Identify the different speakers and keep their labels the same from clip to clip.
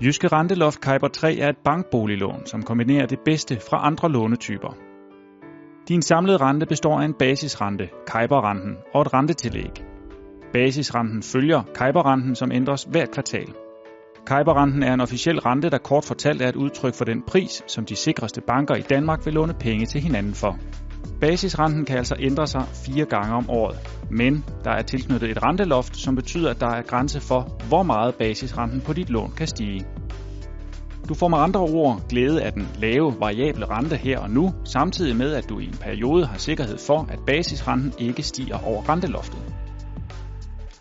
Speaker 1: Jyske Renteloft Kyber 3 er et bankboliglån, som kombinerer det bedste fra andre lånetyper. Din samlede rente består af en basisrente, Kyberrenten, og et rentetillæg. Basisrenten følger Kyberrenten, som ændres hvert kvartal. Kyberrenten er en officiel rente, der kort fortalt er et udtryk for den pris, som de sikreste banker i Danmark vil låne penge til hinanden for. Basisrenten kan altså ændre sig fire gange om året, men der er tilknyttet et renteloft, som betyder, at der er grænse for, hvor meget basisrenten på dit lån kan stige. Du får med andre ord glæde af den lave variable rente her og nu, samtidig med at du i en periode har sikkerhed for, at basisrenten ikke stiger over renteloftet.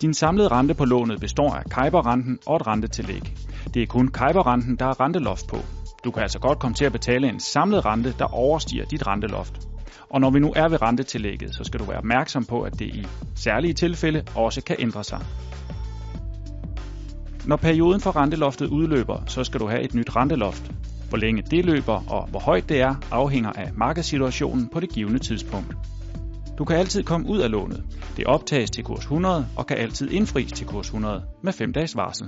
Speaker 1: Din samlede rente på lånet består af kajberrenten og et rentetillæg. Det er kun kajberrenten, der er renteloft på. Du kan altså godt komme til at betale en samlet rente, der overstiger dit renteloft. Og når vi nu er ved rentetillægget, så skal du være opmærksom på, at det i særlige tilfælde også kan ændre sig. Når perioden for renteloftet udløber, så skal du have et nyt renteloft. Hvor længe det løber og hvor højt det er, afhænger af markedssituationen på det givende tidspunkt. Du kan altid komme ud af lånet. Det optages til kurs 100 og kan altid indfries til kurs 100 med 5 dages varsel.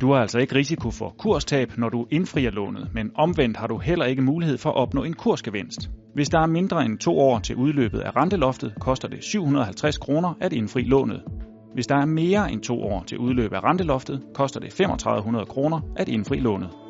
Speaker 1: Du har altså ikke risiko for kurstab, når du indfrier lånet, men omvendt har du heller ikke mulighed for at opnå en kursgevinst. Hvis der er mindre end to år til udløbet af renteloftet, koster det 750 kroner at indfri lånet. Hvis der er mere end to år til udløb af renteloftet, koster det 3500 kroner at indfri lånet.